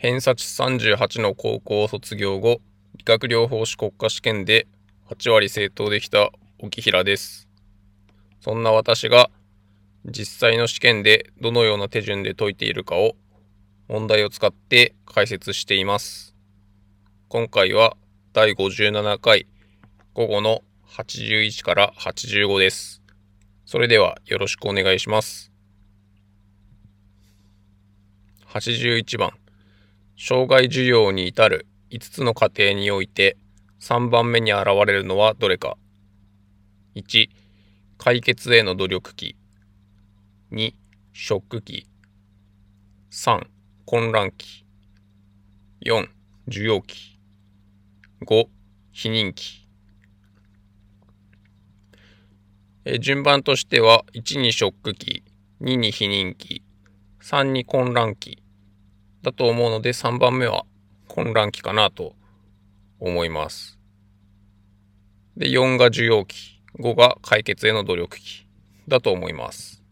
偏差値38の高校を卒業後、理学療法士国家試験で8割正答できた沖平です。そんな私が実際の試験でどのような手順で解いているかを問題を使って解説しています。今回は第57回午後の81から85です。それではよろしくお願いします。81番障害需要に至る5つの過程において3番目に現れるのはどれか。1解決への努力期。2ショック期。3混乱期。4需要期。5否認期。え順番としては1にショック期2に否認期3に混乱期。だと思うので3番目は混乱期かなと思います。で、4が需要期、5が解決への努力期だと思います。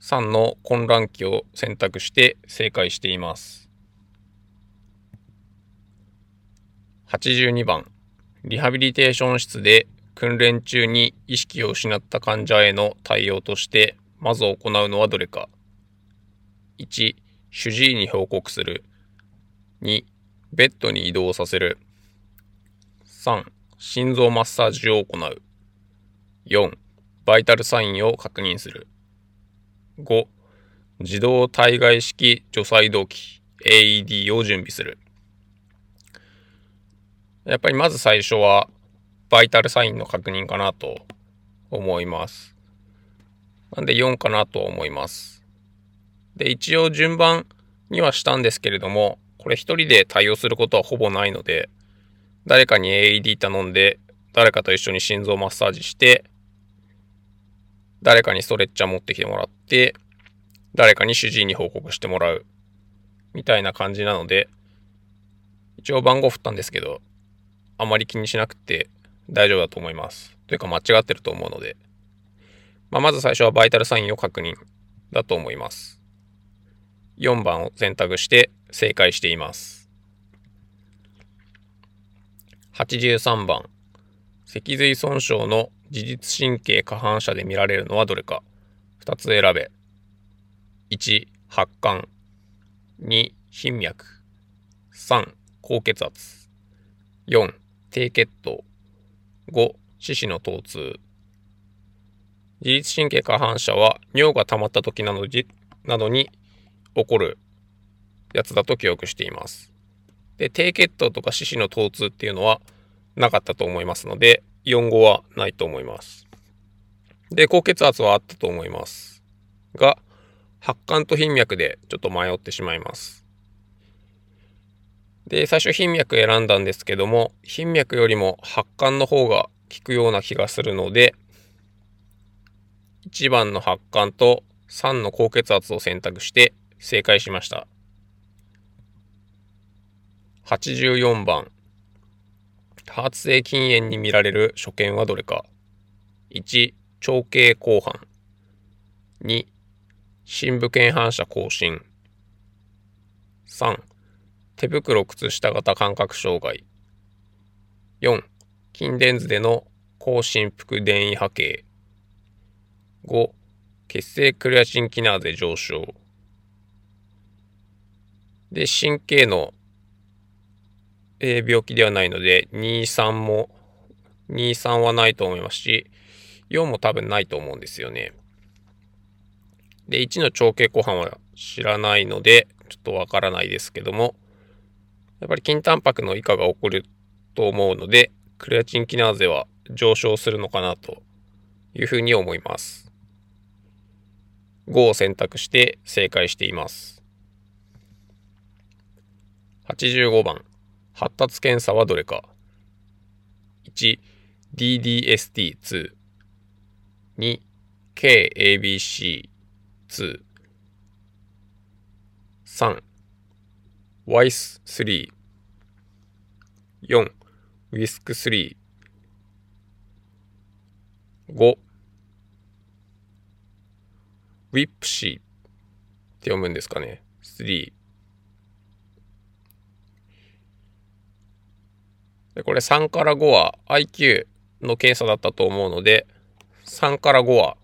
3の混乱期を選択して正解しています。82番、リハビリテーション室で訓練中に意識を失った患者への対応としてまず行うのはどれか1、主治医に報告する。2、ベッドに移動させる。3、心臓マッサージを行う。4、バイタルサインを確認する。5、自動体外式除細動器 AED を準備する。やっぱりまず最初はバイタルサインの確認かなと思います。なんで4かなと思います。で、一応順番にはしたんですけれども、これ一人で対応することはほぼないので、誰かに AED 頼んで、誰かと一緒に心臓マッサージして、誰かにストレッチャー持ってきてもらって、誰かに主治医に報告してもらう、みたいな感じなので、一応番号振ったんですけど、あまり気にしなくて大丈夫だと思います。というか間違ってると思うので、まあ、まず最初はバイタルサインを確認だと思います。4番を選択して正解しています。83番。脊髄損傷の自律神経過反射で見られるのはどれか。2つ選べ。1、発汗。2、頻脈。3、高血圧。4、低血糖。5、四肢の疼痛。自律神経過反射は尿が溜まった時などなどに起こるやつだと記憶しています。で、低血糖とか四肢の疼痛っていうのはなかったと思いますので、4号はないと思います。で、高血圧はあったと思います。が、発汗と頻脈でちょっと迷ってしまいます。で、最初頻脈選んだんですけども、頻脈よりも発汗の方が効くような気がするので、1番の発汗と3の高血圧を選択して正解しました。84番。多発性筋炎に見られる所見はどれか。1、長径後半。2、深部腱反射更新。3、手袋靴下型感覚障害。4、筋電図での高振幅電位波形。5、血清クレアチンキナーゼ上昇。で、神経の、えー病気ではないので、2、3も、2、3はないと思いますし、4も多分ないと思うんですよね。で、1の長径後半は知らないので、ちょっとわからないですけども、やっぱり筋タンパクの以下が起こると思うので、クレアチンキナーゼは上昇するのかなというふうに思います。5を選択して正解しています。85番。発達検査はどれか。1、DDST2。2、KABC2。3、WISE3。4、WISC3。5、ウィップシーって読むんですかね。3。でこれ3から5は IQ の検査だったと思うので、3から5は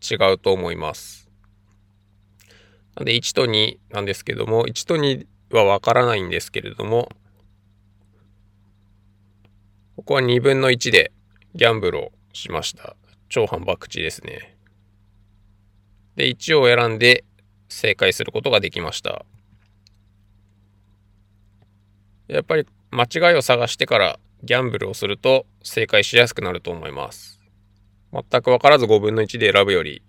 違うと思います。なんで1と2なんですけども、1と2はわからないんですけれども、ここは2分の1でギャンブルをしました。超反博打ですね。で、1を選んで正解することができました。やっぱり間違いを探してからギャンブルをすると正解しやすくなると思います。全く分からず5分の1で選ぶより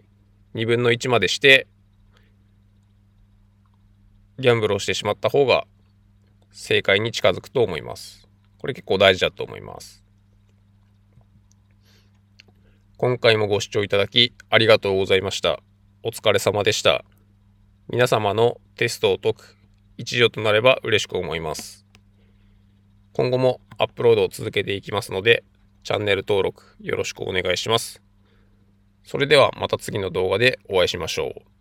2分の1までしてギャンブルをしてしまった方が正解に近づくと思います。これ結構大事だと思います。今回もご視聴いただきありがとうございました。お疲れ様でした。皆様のテストを解く一助となれば嬉しく思います。今後もアップロードを続けていきますので、チャンネル登録よろしくお願いします。それではまた次の動画でお会いしましょう。